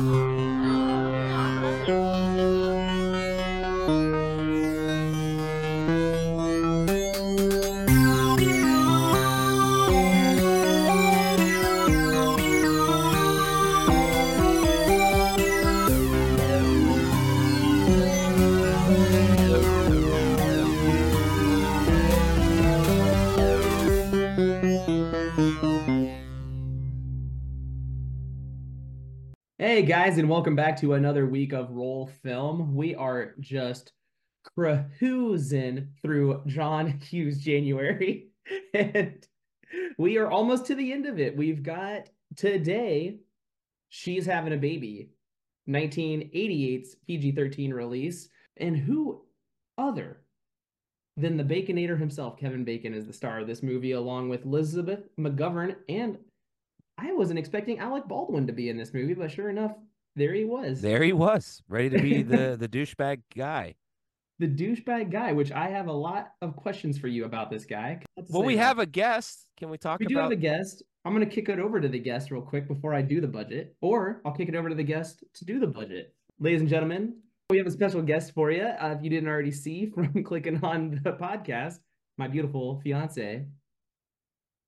はい。Guys, and welcome back to another week of Roll Film. We are just cruising through John Hughes January, and we are almost to the end of it. We've got today, She's Having a Baby, 1988's PG 13 release. And who other than the Baconator himself, Kevin Bacon, is the star of this movie, along with Elizabeth McGovern and I wasn't expecting Alec Baldwin to be in this movie, but sure enough, there he was. There he was, ready to be the the douchebag guy. The douchebag guy, which I have a lot of questions for you about this guy. Well, we have a guest. Can we talk about it? we about? do have a guest. I'm going to kick it over to the guest real quick before I do the budget, or I'll kick it over to the guest to do the budget. Ladies and gentlemen, we have a special guest for you. Uh, if you didn't already see from clicking on the podcast, my beautiful fiance,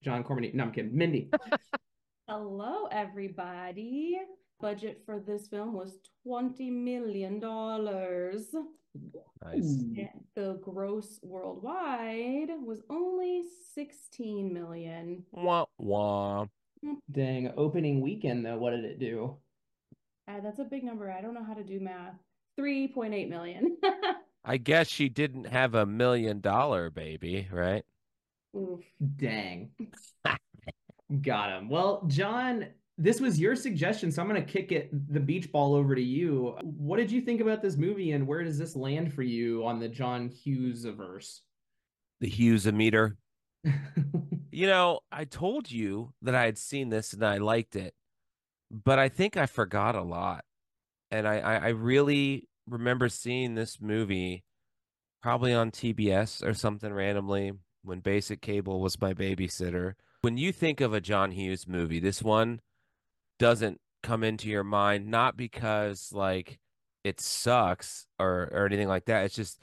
John Cormany. No, I'm kidding. Mindy. Hello, everybody. Budget for this film was $20 million. Nice. And the gross worldwide was only 16 million. Wah wah. Dang, opening weekend though, what did it do? Uh, that's a big number. I don't know how to do math. 3.8 million. I guess she didn't have a million dollar baby, right? Oof. Dang. Got him. Well, John, this was your suggestion, so I'm going to kick it the beach ball over to you. What did you think about this movie, and where does this land for you on the John Hughes verse? The Hughes a meter. You know, I told you that I had seen this and I liked it, but I think I forgot a lot. And I, I, I really remember seeing this movie probably on TBS or something randomly when basic cable was my babysitter. When you think of a John Hughes movie, this one doesn't come into your mind, not because like it sucks or or anything like that. It's just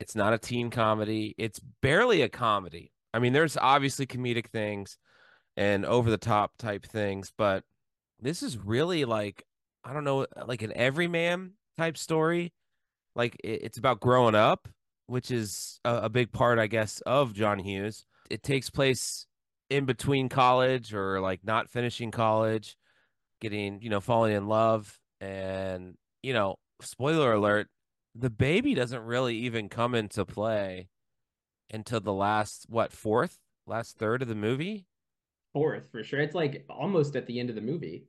it's not a teen comedy. It's barely a comedy. I mean, there's obviously comedic things and over the top type things, but this is really like I don't know, like an everyman type story. Like it, it's about growing up, which is a, a big part, I guess, of John Hughes. It takes place in between college or like not finishing college, getting, you know, falling in love. And, you know, spoiler alert, the baby doesn't really even come into play until the last, what, fourth, last third of the movie. Fourth, for sure. It's like almost at the end of the movie.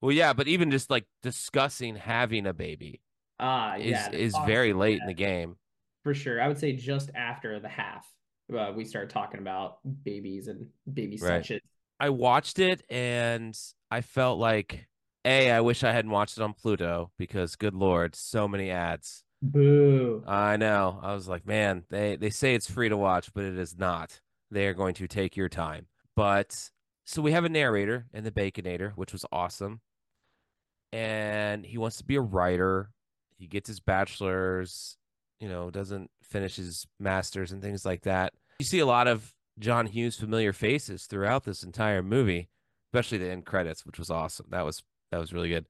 Well, yeah, but even just like discussing having a baby Ah, is yeah. is awesome. very late in the game. For sure. I would say just after the half, uh, we started talking about babies and baby Right. suches. I watched it and I felt like a I wish I hadn't watched it on Pluto because good lord, so many ads. Boo. I know. I was like, man, they they say it's free to watch, but it is not. They are going to take your time. But so we have a narrator in the Baconator, which was awesome. And he wants to be a writer. He gets his bachelor's, you know, doesn't finish his master's and things like that. You see a lot of John Hughes familiar faces throughout this entire movie, especially the end credits, which was awesome. That was that was really good.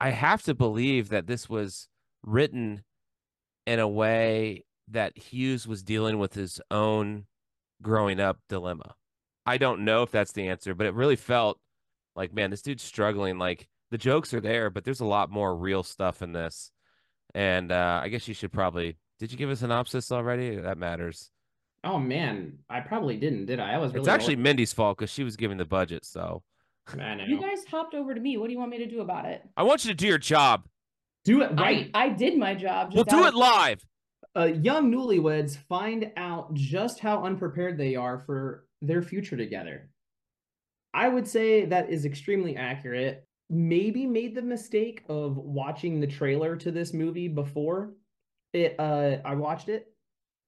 I have to believe that this was written in a way that Hughes was dealing with his own growing up dilemma. I don't know if that's the answer, but it really felt like, man, this dude's struggling. Like the jokes are there, but there's a lot more real stuff in this. And uh, I guess you should probably. Did you give a synopsis already? That matters. Oh man, I probably didn't, did I? I was really It's actually old. Mindy's fault because she was giving the budget. So I know. You guys hopped over to me. What do you want me to do about it? I want you to do your job. Do it right. I, I did my job. We'll do it of- live. uh, young newlyweds find out just how unprepared they are for their future together. I would say that is extremely accurate. Maybe made the mistake of watching the trailer to this movie before it. Uh, I watched it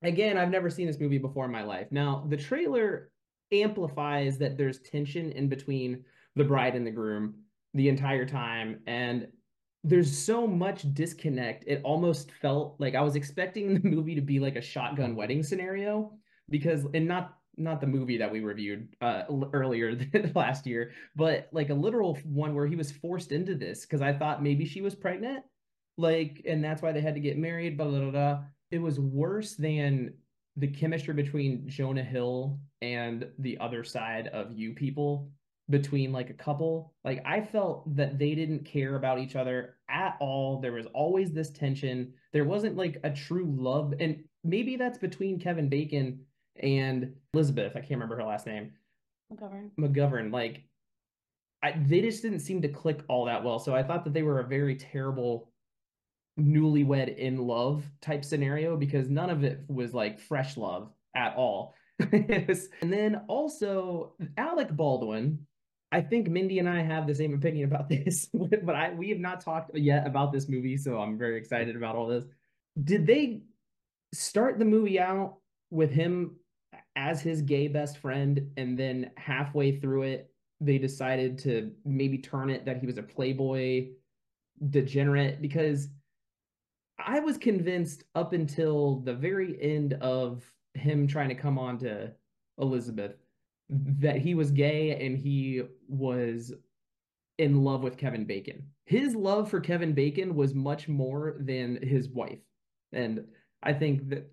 again. I've never seen this movie before in my life. Now the trailer amplifies that there's tension in between the bride and the groom the entire time, and there's so much disconnect. It almost felt like I was expecting the movie to be like a shotgun wedding scenario because and not not the movie that we reviewed uh earlier last year, but like a literal one where he was forced into this because I thought maybe she was pregnant, like, and that's why they had to get married. Blah blah blah. It was worse than the chemistry between Jonah Hill and the other side of you people between like a couple. Like I felt that they didn't care about each other at all. There was always this tension. There wasn't like a true love. And maybe that's between Kevin Bacon and Elizabeth. I can't remember her last name. McGovern. McGovern. Like I, they just didn't seem to click all that well. So I thought that they were a very terrible newlywed in love type scenario because none of it was like fresh love at all. and then also Alec Baldwin. I think Mindy and I have the same opinion about this, but I we have not talked yet about this movie, so I'm very excited about all this. Did they start the movie out with him as his gay best friend, and then halfway through it, they decided to maybe turn it that he was a playboy degenerate? Because I was convinced up until the very end of him trying to come on to Elizabeth that he was gay and he was in love with Kevin Bacon. His love for Kevin Bacon was much more than his wife. And I think that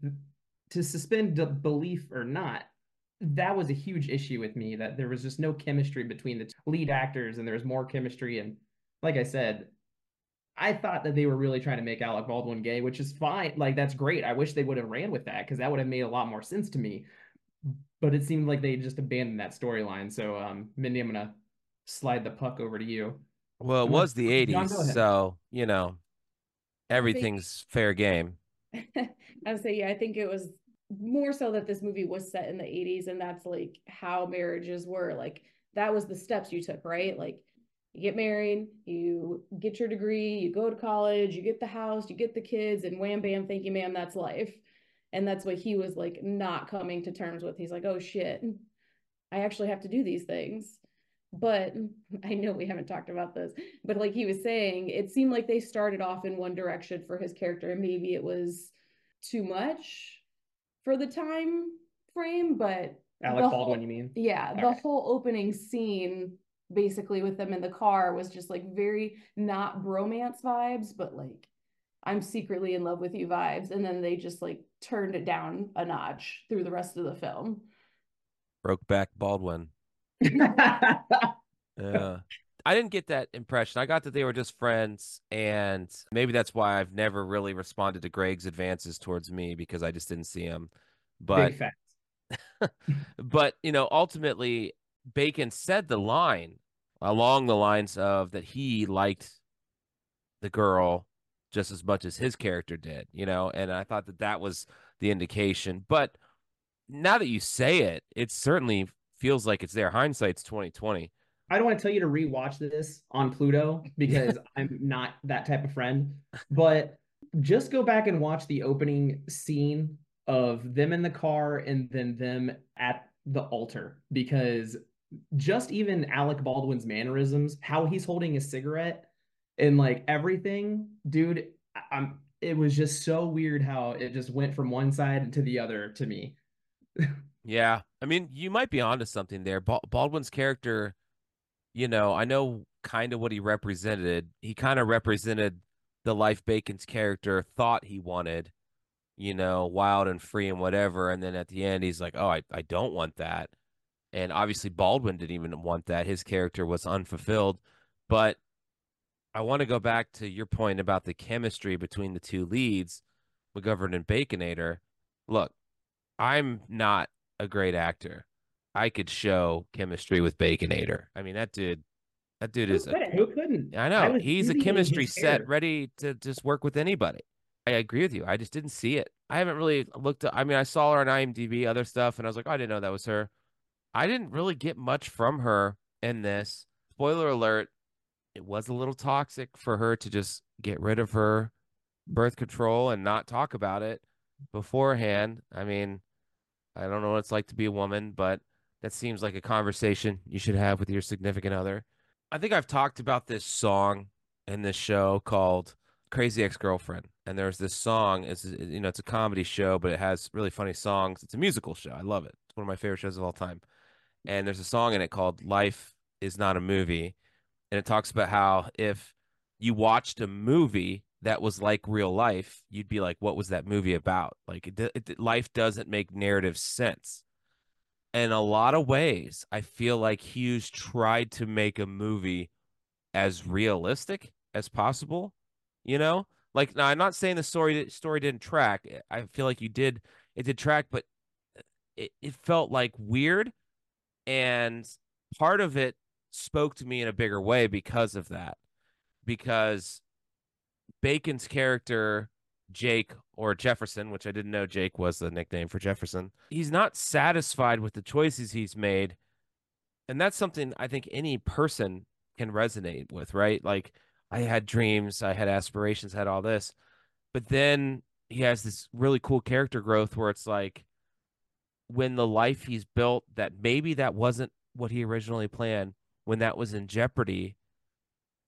to suspend belief or not, that was a huge issue with me that there was just no chemistry between the lead actors and there was more chemistry. And like I said, I thought that they were really trying to make Alec Baldwin gay, which is fine. Like that's great. I wish they would have ran with that because that would have made a lot more sense to me. But it seemed like they just abandoned that storyline. So, um, Mindy, I'm gonna slide the puck over to you. Well, it was the '80s, so you know everything's think, fair game. I would say, yeah, I think it was more so that this movie was set in the 80s, and that's like how marriages were. Like that was the steps you took, right? Like you get married, you get your degree, you go to college, you get the house, you get the kids, and wham bam, thank you, ma'am, that's life. And that's what he was like not coming to terms with. He's like, oh shit, I actually have to do these things. But I know we haven't talked about this, but like he was saying, it seemed like they started off in one direction for his character, and maybe it was too much for the time frame, but Alec Baldwin, whole, you mean? Yeah, All the right. whole opening scene basically with them in the car was just like very not bromance vibes, but like I'm secretly in love with you vibes. And then they just like turned it down a notch through the rest of the film. Brokeback Baldwin. yeah. I didn't get that impression. I got that they were just friends, and maybe that's why I've never really responded to Greg's advances towards me because I just didn't see him. But, but you know, ultimately, Bacon said the line along the lines of that he liked the girl just as much as his character did, you know, and I thought that that was the indication. But now that you say it, it certainly feels like it's there. Hindsight's twenty twenty. I don't want to tell you to rewatch this on Pluto because I'm not that type of friend, but just go back and watch the opening scene of them in the car and then them at the altar because just even Alec Baldwin's mannerisms, how he's holding a cigarette and like everything, dude, I'm it was just so weird how it just went from one side to the other to me. yeah. I mean, you might be onto something there. Baldwin's character, you know, I know kind of what he represented. He kind of represented the life Bacon's character thought he wanted, you know, wild and free and whatever. And then at the end, he's like, oh, I, I don't want that. And obviously, Baldwin didn't even want that. His character was unfulfilled. But I want to go back to your point about the chemistry between the two leads, McGovern and Baconator. Look, I'm not a great actor. I could show chemistry with Baconator. I mean, that dude, that dude who is. Couldn't? A, who couldn't? I know I he's a chemistry set, ready to just work with anybody. I agree with you. I just didn't see it. I haven't really looked. At, I mean, I saw her on IMDb, other stuff, and I was like, oh, I didn't know that was her. I didn't really get much from her in this. Spoiler alert, it was a little toxic for her to just get rid of her birth control and not talk about it beforehand. I mean, I don't know what it's like to be a woman, but that seems like a conversation you should have with your significant other. I think I've talked about this song in this show called Crazy Ex Girlfriend, and there's this song. It's you know it's a comedy show, but it has really funny songs. It's a musical show. I love it. It's one of my favorite shows of all time. And there's a song in it called "Life Is Not a Movie," and it talks about how if you watched a movie that was like real life, you'd be like, "What was that movie about?" Like, it, it, life doesn't make narrative sense. In a lot of ways, I feel like Hughes tried to make a movie as realistic as possible. You know, like now I'm not saying the story story didn't track. I feel like you did it did track, but it, it felt like weird, and part of it spoke to me in a bigger way because of that. Because Bacon's character Jake or Jefferson, which I didn't know Jake was the nickname for Jefferson, he's not satisfied with the choices he's made. And that's something I think any person can resonate with, right? Like I had dreams, I had aspirations, had all this. But then he has this really cool character growth where it's like when the life he's built that maybe that wasn't what he originally planned, when that was in jeopardy,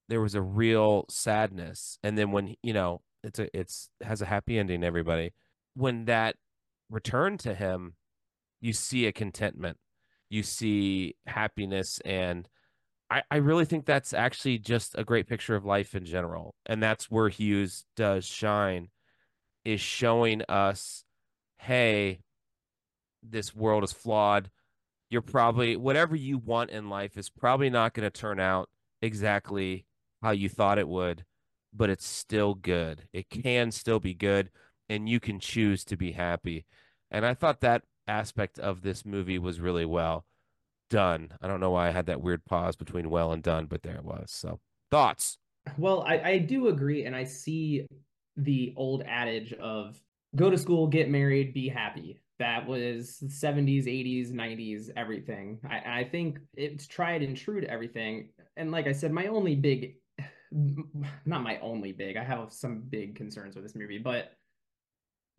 there was a real sadness. And then when, you know, it's a it's has a happy ending, everybody. When that returned to him, you see a contentment. You see happiness and I, I really think that's actually just a great picture of life in general. And that's where Hughes does shine, is showing us, hey, this world is flawed. You're probably, whatever you want in life is probably not going to turn out exactly how you thought it would, but it's still good. It mm. can still be good, and you can choose to be happy. And I thought that aspect of this movie was really well done. I don't know why I had that weird pause between well and done, but there it was. So thoughts. Well, I, I do agree, and I see the old adage of go to school, get married, be happy. That was 70s, 80s, 90s, everything. I, I think it's tried and true to everything. And like I said, my only big, not my only big, I have some big concerns with this movie, but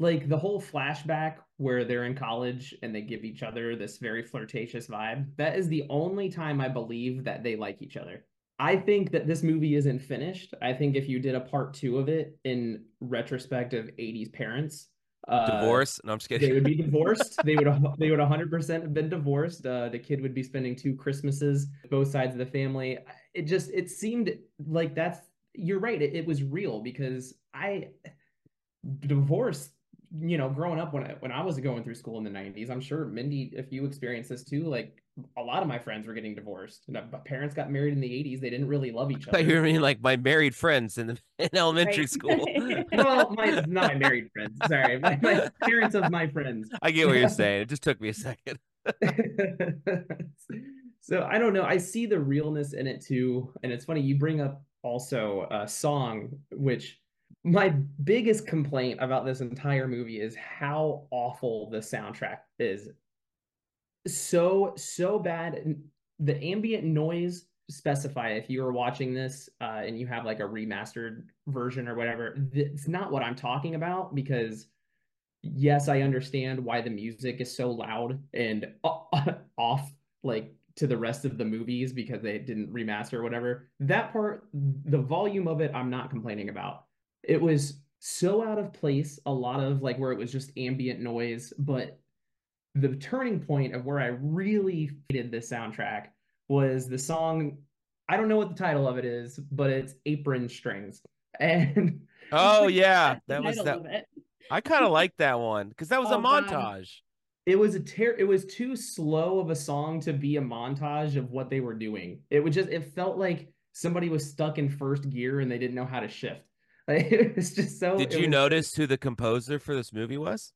like the whole flashback where they're in college and they give each other this very flirtatious vibe that is the only time i believe that they like each other i think that this movie isn't finished. I think if you did a part two of it in retrospect of 80s parents uh, divorce no i'm just kidding they would be divorced. They would they would 100% have been divorced. Uh, the kid would be spending two christmases both sides of the family. It just it seemed like that's you're right it, it was real because i divorce you know, growing up when I, when I was going through school in the 90s, I'm sure Mindy, if you experienced this too, like a lot of my friends were getting divorced. My parents got married in the 80s. They didn't really love each other. I you mean like my married friends in, the, in elementary right. school. well, my, not my married friends. Sorry, my, my parents of my friends. I get what you're saying. It just took me a second. so I don't know. I see the realness in it too, and it's funny you bring up also a song which my biggest complaint about this entire movie is how awful the soundtrack is. So so bad. The ambient noise specify if you are watching this uh, and you have like a remastered version or whatever. It's not what I'm talking about because yes, I understand why the music is so loud and off like to the rest of the movies because they didn't remaster or whatever. That part, the volume of it, I'm not complaining about it was so out of place a lot of like where it was just ambient noise but the turning point of where i really hated this soundtrack was the song i don't know what the title of it is but it's apron strings. And oh yeah that was that i kind of like that one because that was oh, a montage. God. it was a ter- it was too slow of a song to be a montage of what they were doing. It would just it felt like somebody was stuck in first gear and they didn't know how to shift it's just so. Did you was... notice who the composer for this movie was?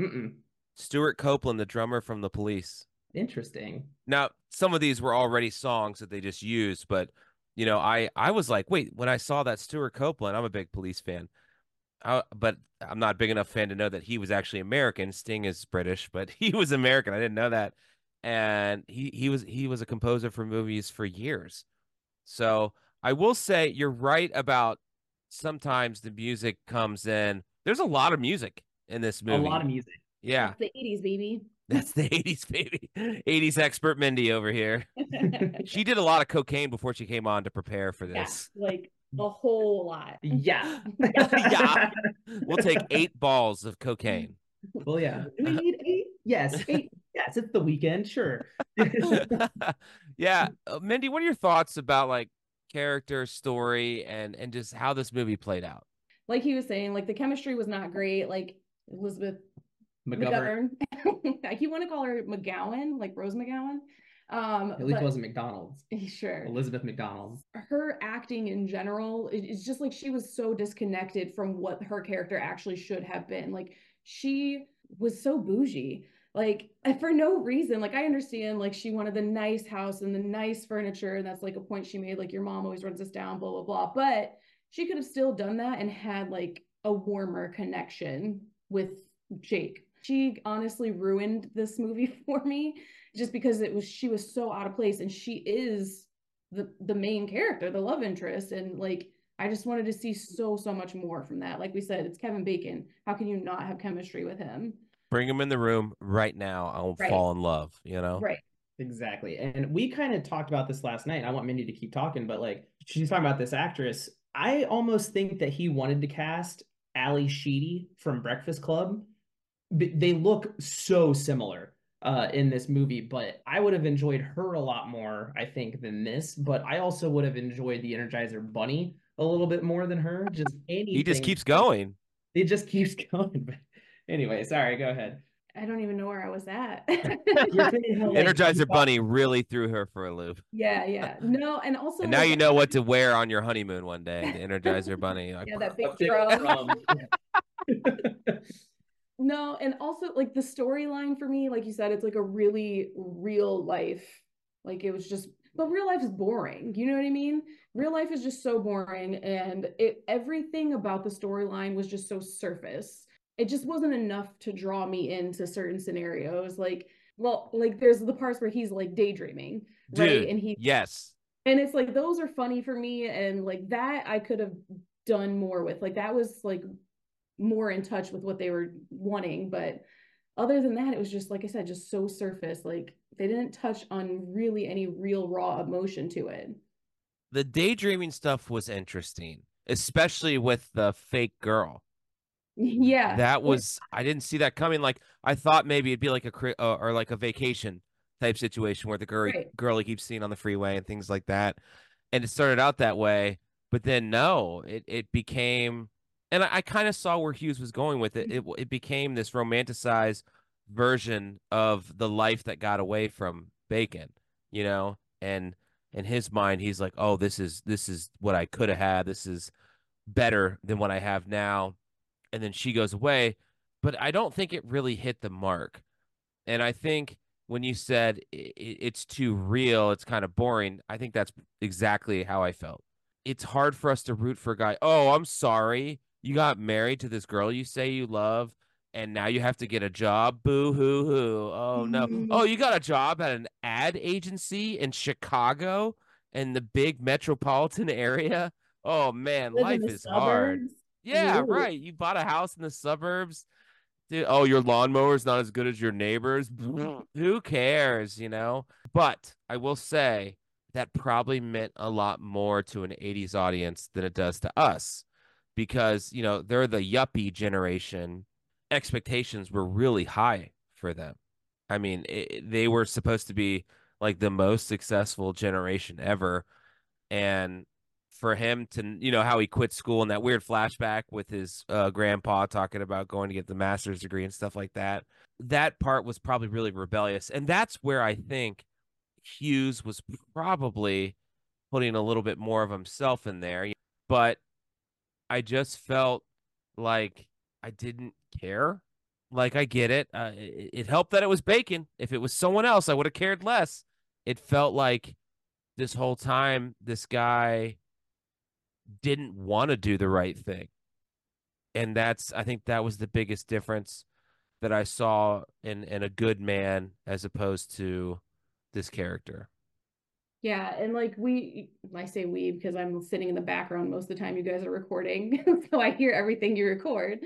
Mm-mm. Stewart Copeland, the drummer from the Police. Interesting. Now, some of these were already songs that they just used, but you know, I I was like, wait, when I saw that Stewart Copeland, I'm a big Police fan. I, but I'm not big enough fan to know that he was actually American. Sting is British, but he was American. I didn't know that. And he he was he was a composer for movies for years. So I will say you're right about sometimes the music comes in. There's a lot of music in this movie. A lot of music. Yeah. the 80s, baby. That's the 80s, baby. 80s expert Mindy over here. she did a lot of cocaine before she came on to prepare for this. Yeah, like a whole lot. Yeah. yeah. We'll take eight balls of cocaine. Well, yeah. Do we need eight? Yes, eight. Yes, it's the weekend. Sure. yeah, uh, Mindy, what are your thoughts about like character, story, and and just how this movie played out? Like he was saying, like the chemistry was not great. Like Elizabeth McGovern. McGovern. I keep want to call her McGowan, like Rose McGowan. Um, At least it wasn't McDonald's. Sure. Elizabeth McDonald. her acting in general it- it's just like she was so disconnected from what her character actually should have been like she was so bougie like for no reason like i understand like she wanted the nice house and the nice furniture and that's like a point she made like your mom always runs us down blah blah blah but she could have still done that and had like a warmer connection with jake she honestly ruined this movie for me just because it was she was so out of place and she is the the main character, the love interest, and like I just wanted to see so so much more from that. Like we said, it's Kevin Bacon. How can you not have chemistry with him? Bring him in the room right now. I'll Right. fall in love. You know. Right. Exactly. And we kind of talked about this last night. I want Mindy to keep talking, but like she's talking about this actress. I almost think that he wanted to cast Ally Sheedy from Breakfast Club. They look so similar uh, in this movie, but I would have enjoyed her a lot more, I think, than this. But I also would have enjoyed the Energizer Bunny a little bit more than her. Just anything. He just keeps going. It just keeps going. But anyway, sorry. Go ahead. I don't even know where I was at. You're saying how, like, you Energizer Bunny really threw her for a loop. yeah, yeah. No, and also And now you know what to wear on your honeymoon one day. The Energizer Bunny. Like, Yeah, that big a drum. drum. No, and also like the storyline for me, like you said, it's like a really real life. Like it was just, but real life is boring. You know what I mean? Real life is just so boring, and it everything about the storyline was just so surface. It just wasn't enough to draw me into certain scenarios. Like, well, like there's the parts where he's like daydreaming, right? And he yes. and it's like those are funny for me and like that i could have done more with like that was like more in touch with what they were wanting but other than that it was just like i said just so surface like they didn't touch on really any real raw emotion to it The daydreaming stuff was interesting, especially with the fake girl. Yeah That was I didn't see that coming. Like I thought maybe it'd be like a uh, or like a vacation type situation where the girl Right. girl he keeps seeing on the freeway and things like that. And it started out that way, but then no, it it became, and I, I kind of saw where Hughes was going with it. It it became this romanticized version of the life that got away from Bacon, you know, and in his mind he's like, oh, this is this is what I could have had. This is better than what I have now and then she goes away. But I don't think it really hit the mark. And I think when you said it's too real, it's kind of boring, I think that's exactly how I felt. It's hard for us to root for a guy. Oh, I'm sorry. You got married to this girl you say you love, and now you have to get a job. Boo hoo hoo. Oh, no. Mhm. Oh, you got a job at an ad agency in Chicago in the big metropolitan area. Oh, man, life is hard. Yeah, Ooh. right. You bought a house in the suburbs. Dude, oh, your lawnmower's not as good as your neighbor's. Who cares, you know? But I will say that probably meant a lot more to an 80s audience than it does to us because, you know, they're the yuppie generation. Expectations were really high for them. I mean, it, they were supposed to be like the most successful generation ever. And for him to you know how he quit school and that weird flashback with his uh, grandpa talking about going to get the master's degree and stuff like that that part was probably really rebellious. And that's where i think hughes was probably putting a little bit more of himself in there but i just felt like i didn't care. Like i get it. Uh, it, it helped that it was bacon. If it was someone else i would have cared less. It felt like this whole time this guy didn't want to do the right thing. And that's I think that was the biggest difference that I saw in in a good man as opposed to this character. Yeah, and like we, I say we because I'm sitting in the background most of the time you guys are recording, so I hear everything you record.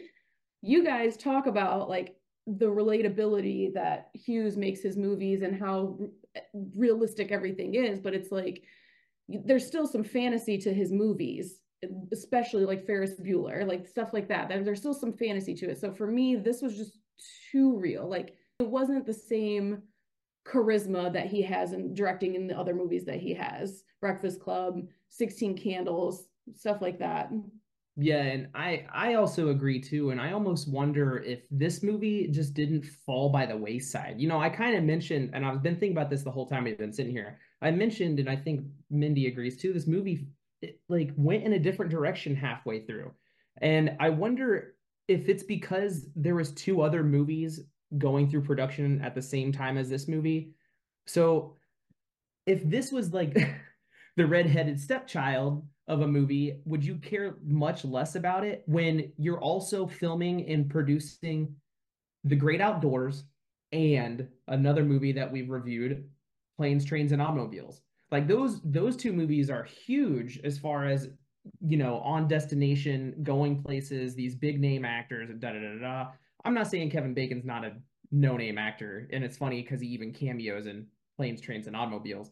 You guys talk about like the relatability that Hughes makes his movies and how realistic everything is, but it's like there's still some fantasy to his movies. especially like Ferris Bueller, like stuff like that. There's still some fantasy to it. So for me, this was just too real. Like it wasn't the same charisma that he has in directing in the other movies that he has. Breakfast Club, 16 Candles, stuff like that. Yeah, and I I also agree too and I almost wonder if this movie just didn't fall by the wayside. You know, I kind of mentioned and I've been thinking about this the whole time we've been sitting here. I mentioned and I think Mindy agrees too, this movie it, like went in a different direction halfway through. And I wonder if it's because there was two other movies going through production at the same time as this movie. So if this was like the redheaded stepchild of a movie, would you care much less about it when you're also filming and producing The Great Outdoors and another movie that we've reviewed, Planes, Trains, and Automobiles? Like those those two movies are huge as far as you know on destination, going places, these big name actors, da da da da. I'm not saying Kevin Bacon's not a no name actor, and it's funny because he even cameos in Planes, Trains, and Automobiles.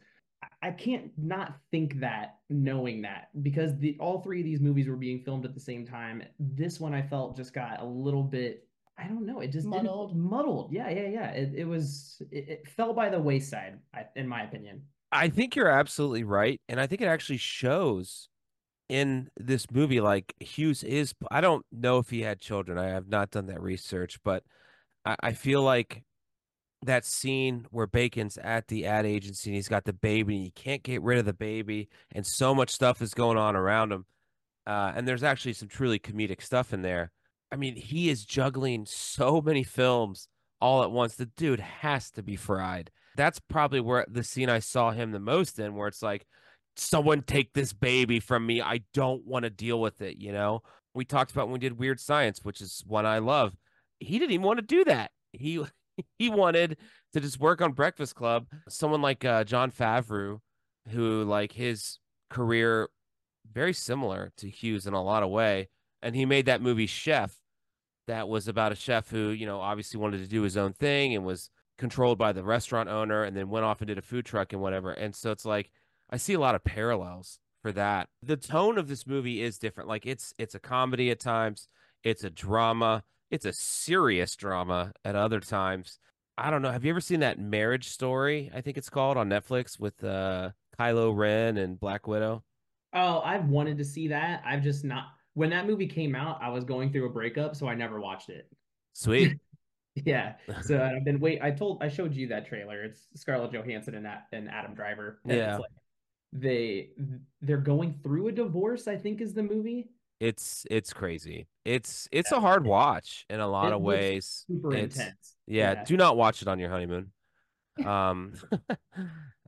I can't not think that knowing that because the all three of these movies were being filmed at the same time. This one I felt just got a little bit I don't know. It just muddled. Muddled. Yeah, yeah, yeah. It, it was it, it fell by the wayside, in my opinion. I think you're absolutely right, and I think it actually shows in this movie. Like Hughes is. I don't know if he had children. I have not done that research, but I, I feel like that scene where Bacon's at the ad agency and he's got the baby and he can't get rid of the baby and so much stuff is going on around him. Uh, and there's actually some truly comedic stuff in there. I mean, he is juggling so many films all at once. The dude has to be fried. That's probably where the scene I saw him the most in, where it's like, someone take this baby from me. I don't want to deal with it. You know, we talked about when we did Weird Science, which is one I love. He didn't even want to do that. He he wanted to just work on Breakfast Club. Someone like uh, Jon Favreau, who like his career very similar to Hughes in a lot of way, and he made that movie Chef, that was about a chef who you know obviously wanted to do his own thing and was controlled by the restaurant owner, and then went off and did a food truck and whatever. And so it's like I see a lot of parallels for that. The tone of this movie is different. Like it's it's a comedy at times, it's a drama it's a serious drama at other times. I don't know. Have you ever seen that Marriage Story? I think it's called on Netflix with uh Kylo Ren and Black Widow. Oh, I've wanted to see that. I've just not. When that movie came out, I was going through a breakup, so I never watched it. Sweet. yeah. So I've been wait. I told I showed you that trailer. It's Scarlett Johansson and that and Adam Driver. And yeah. Like they they're going through a divorce. I think is the movie it's it's crazy. It's it's a hard watch in a lot it of ways. Super it's, intense. Yeah, yeah, do not watch it on your honeymoon. Um,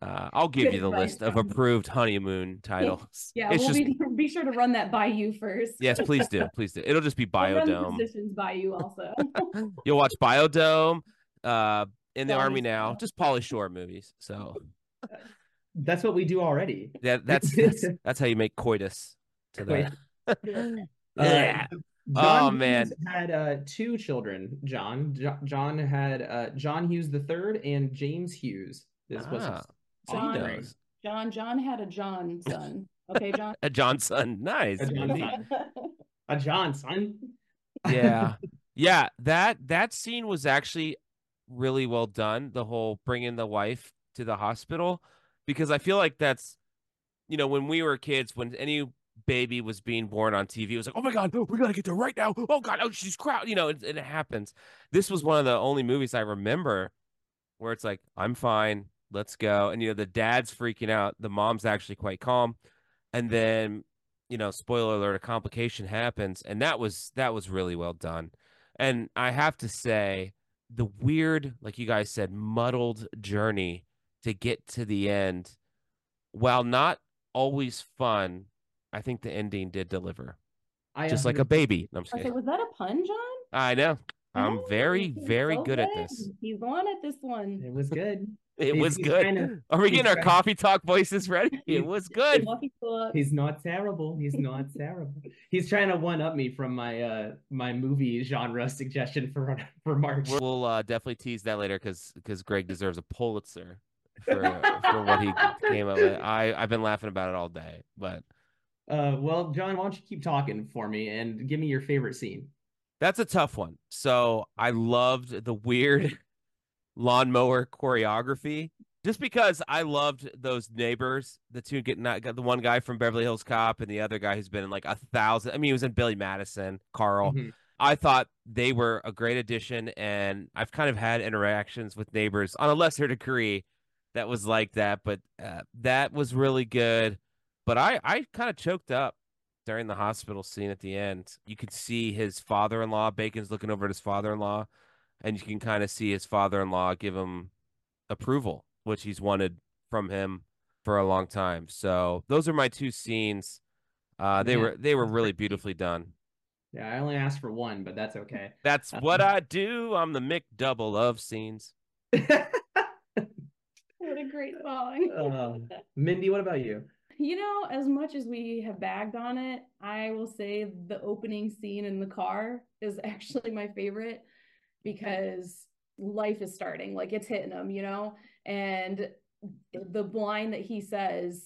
uh, I'll give Good you the list of approved honeymoon titles. Yeah, it's we'll just... be, be sure to run that by you first. yes, please do, please do. It'll just be Biodome. Positions by you also. You'll watch Biodome, uh, in the army now, just Pauly Shore movies. So that's what we do already. Yeah, that's that's, that's how you make coitus to that. Yeah. Uh, John oh man, had uh, two children. John jo- John had uh, John Hughes the third and James Hughes. This ah, was John. John John had a John son. Okay, John. a John son. Nice. A John son. a John son. yeah, yeah. That that scene was actually really well done. The whole bringing the wife to the hospital, because I feel like that's, you know, when we were kids, when any baby was being born on TV. It was like, oh my God, we gotta get there right now. Oh God, oh she's crowd, you know, and it happens. This was one of the only movies I remember where it's like, I'm fine, let's go. And you know, the dad's freaking out, the mom's actually quite calm. And then, you know, spoiler alert, a complication happens. And that was that was really well done. And I have to say, the weird, like you guys said, muddled journey to get to the end, while not always fun, I think the ending did deliver. I just like a baby. No, I'm okay, was that a pun, John? I know. I'm very, very so good, good, at this. He's on at this one. It was good. It he's, was good. Kind of, Are we getting our coffee talk voices ready? It was good. He's not terrible. He's not terrible. He's trying to one up me from my uh my movie genre suggestion for for March. We'll uh, definitely tease that later because because Greg deserves a Pulitzer for for what he came up with. I I've been laughing about it all day, but Uh, well, John, why don't you keep talking for me and give me your favorite scene? That's a tough one. So I loved the weird lawnmower choreography just because I loved those neighbors, the two getting got the one guy from Beverly Hills Cop and the other guy who's been in like a thousand. I mean, he was in Billy Madison, Carl. Mhm. I thought they were a great addition, and I've kind of had interactions with neighbors on a lesser degree that was like that, but uh, that was really good. But I, I kind of choked up during the hospital scene at the end. You could see his father-in-law. Bacon's looking over at his father-in-law, and you can kind of see his father-in-law give him approval, which he's wanted from him for a long time. So those are my two scenes. Uh, they Man, were they were really beautifully done. Yeah, I only asked for one, but that's okay. That's Uh, what I do. I'm the McDouble of scenes. What a great song. Uh, Mindy, what about you? You know, as much as we have bagged on it, I will say the opening scene in the car is actually my favorite because life is starting, like it's hitting him, you know? And the line that he says,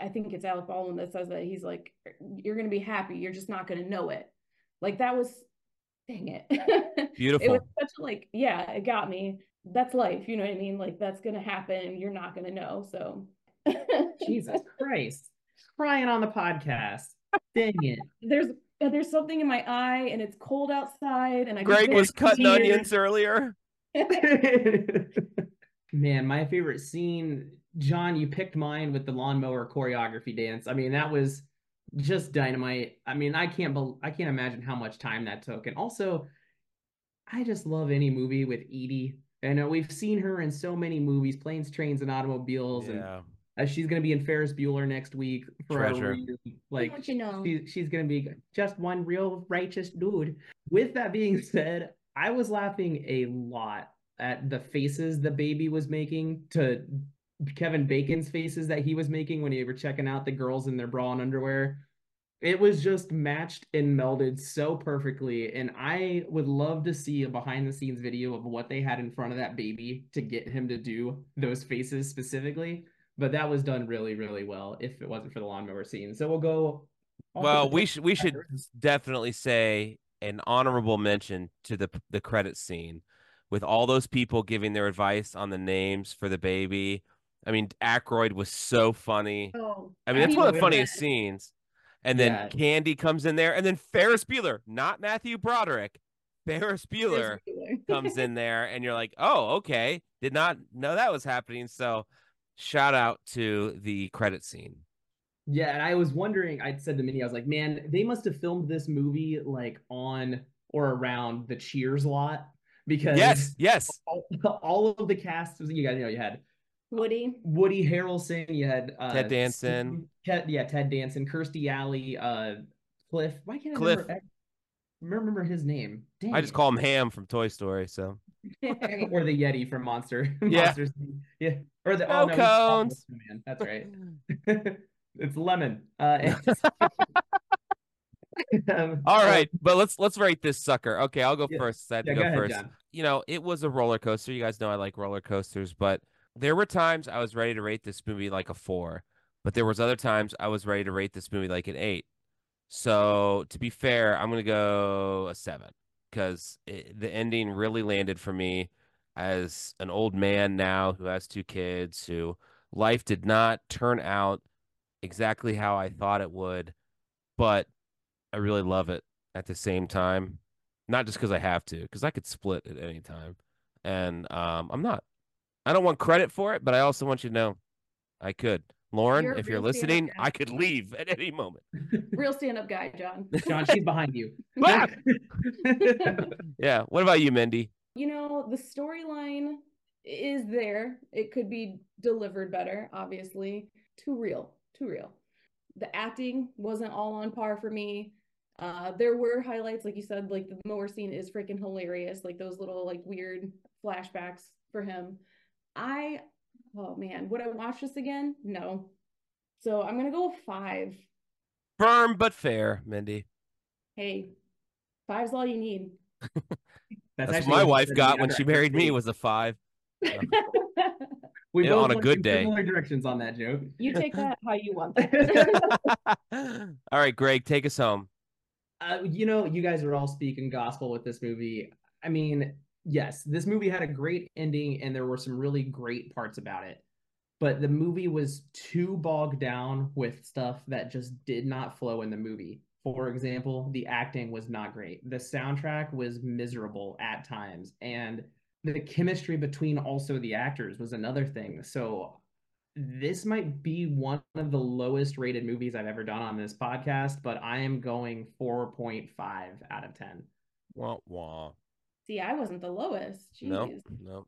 I think it's Alec Baldwin that says that he's like, You're gonna be happy, you're just not gonna know it. Like that was dang it. Beautiful. it was such a like, yeah, it got me. That's life, you know what I mean? Like that's gonna happen, you're not gonna know. So Jesus Christ. Crying on the podcast. Dang it. there's there's something in my eye and it's cold outside and I Greg was cutting here. onions earlier. Man, my favorite scene, John, you picked mine with the lawnmower choreography dance. I mean, that was just dynamite. I mean, I can't bel I can't imagine how much time that took. And also, I just love any movie with Edie. And uh, we've seen her in so many movies, planes, trains, and automobiles, and Yeah. Uh, she's gonna be in Ferris Bueller next week for our Treasure. reunion. like Don't you know? she, she's gonna be just one real righteous dude. With that being said, I was laughing a lot at the faces the baby was making to Kevin Bacon's faces that he was making when he were checking out the girls in their bra and underwear. It was just matched and melded so perfectly. And I would love to see a behind the scenes video of what they had in front of that baby to get him to do those faces specifically. But that was done really, really well if it wasn't for the lawnmower scene. So we'll go. Well, we should we should definitely say an honorable mention to the the credit scene with all those people giving their advice on the names for the baby. I mean, Aykroyd was so funny. Oh, I mean, that's People one of the funniest that. scenes. And then Yeah. Candy comes in there, and then Ferris Bueller, not Matthew Broderick, Ferris Bueller comes in there, and you're like, oh, okay. Did not know that was happening. So, shout out to the credit scene. Yeah, and I was wondering, I said to Mindy, I was like, man, they must have filmed this movie like on or around the Cheers lot because Yes, yes. all, all of the cast, was you guys know, you had Woody. Woody Harrelson, you had uh, Ted Danson. Steve- Ted, yeah, Ted Danson, Kirstie Alley, uh, Cliff. Why can't I Cliff. remember, I remember his name? Dang I just call him Ham from Toy Story. So, or the Yeti from Monster. Yeah. Monsters. Yeah. Or the oh, no, cones. Man. That's right. it's lemon. Uh, Um, All so- right, but let's let's rate this sucker. Okay, I'll go Yeah. first. I had Yeah, to go go ahead, first. John. You know, it was a roller coaster. You guys know I like roller coasters, but there were times I was ready to rate this movie like a four, but there was other times I was ready to rate this movie like an eight. So to be fair, I'm gonna go a seven because the ending really landed for me as an old man now who has two kids who life did not turn out exactly how I thought it would, but I really love it at the same time. Not just because I have to, because I could split at any time. And um, I'm not. I don't want credit for it, but I also want you to know I could. Lauren, You're if you're listening. I could leave at any moment. Real stand-up guy, John. John, she's behind you. Ah! Yeah. What about you, Mindy? you know, the storyline is there. It could be delivered better, obviously. Too real, too real. The acting wasn't all on par for me. Uh, there were highlights, like you said, like the mower scene is freaking hilarious, like those little like weird flashbacks for him. I, oh man, would I watch this again? No. So I'm gonna go with five. Firm but fair, Mindy. Hey, five's all you need. That's, actually what my wife got when she married me was a five. Which We Yeah, both on a good day. Similar directions on that joke. You take that how you want that. all right, Greg, take us home. Uh, you know, you guys are all speaking gospel with this movie. I mean, yes, this movie had a great ending and there were some really great parts about it. But the movie was too bogged down with stuff that just did not flow in the movie. For example, the acting was not great. The soundtrack was miserable at times. And the chemistry between also the actors was another thing. So this might be one of the lowest rated movies I've ever done on this podcast, but I am going 4.5 out of 10. Wah, wah. See, I wasn't the lowest. Jeez. No, no,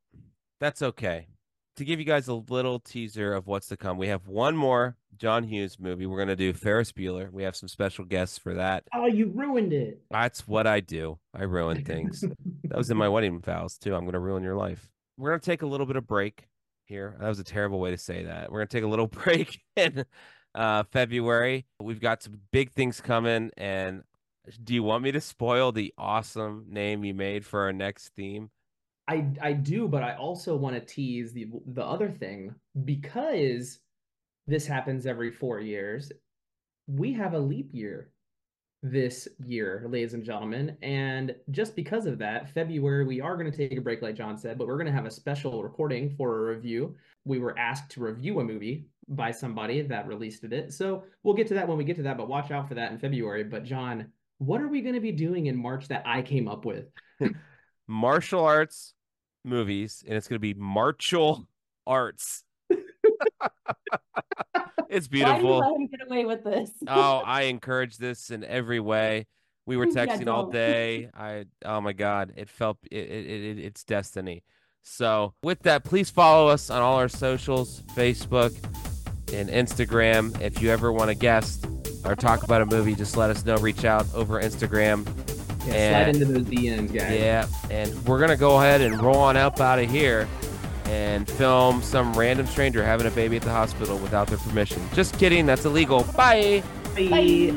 that's okay. To give you guys a little teaser of what's to come, we have one more John Hughes movie. We're gonna do Ferris Bueller. We have some special guests for that. Oh, you ruined it. That's what I do. I ruin things. that was in my wedding vows too. I'm gonna ruin your life. We're gonna take a little bit of break here. That was a terrible way to say that. We're gonna take a little break in uh, February. We've got some big things coming. And do you want me to spoil the awesome name you made for our next theme? I I do, but I also want to tease the the other thing because this happens every 4 years. We have a leap year this year, ladies and gentlemen, and just because of that, February we are going to take a break like John said, but we're going to have a special recording for a review. We were asked to review a movie by somebody that released it. So, we'll get to that when we get to that, but watch out for that in February. But John, what are we going to be doing in March that I came up with? martial arts movies, and it's going to be martial arts. it's beautiful. Why do you beautiful. get away with this? oh, I encourage this in every way. We were Yeah, texting all day. I oh my god, it felt it, it, it it's destiny. So with that, please follow us on all our socials, Facebook and Instagram. If you ever want to guest or talk about a movie, just let us know. Reach out over Instagram. Yeah, And- slide into those DMs, guys. Yeah, and we're gonna go ahead and roll on up out of here and film some random stranger having a baby at the hospital without their permission. Just kidding, that's illegal. Bye. Bye. Bye.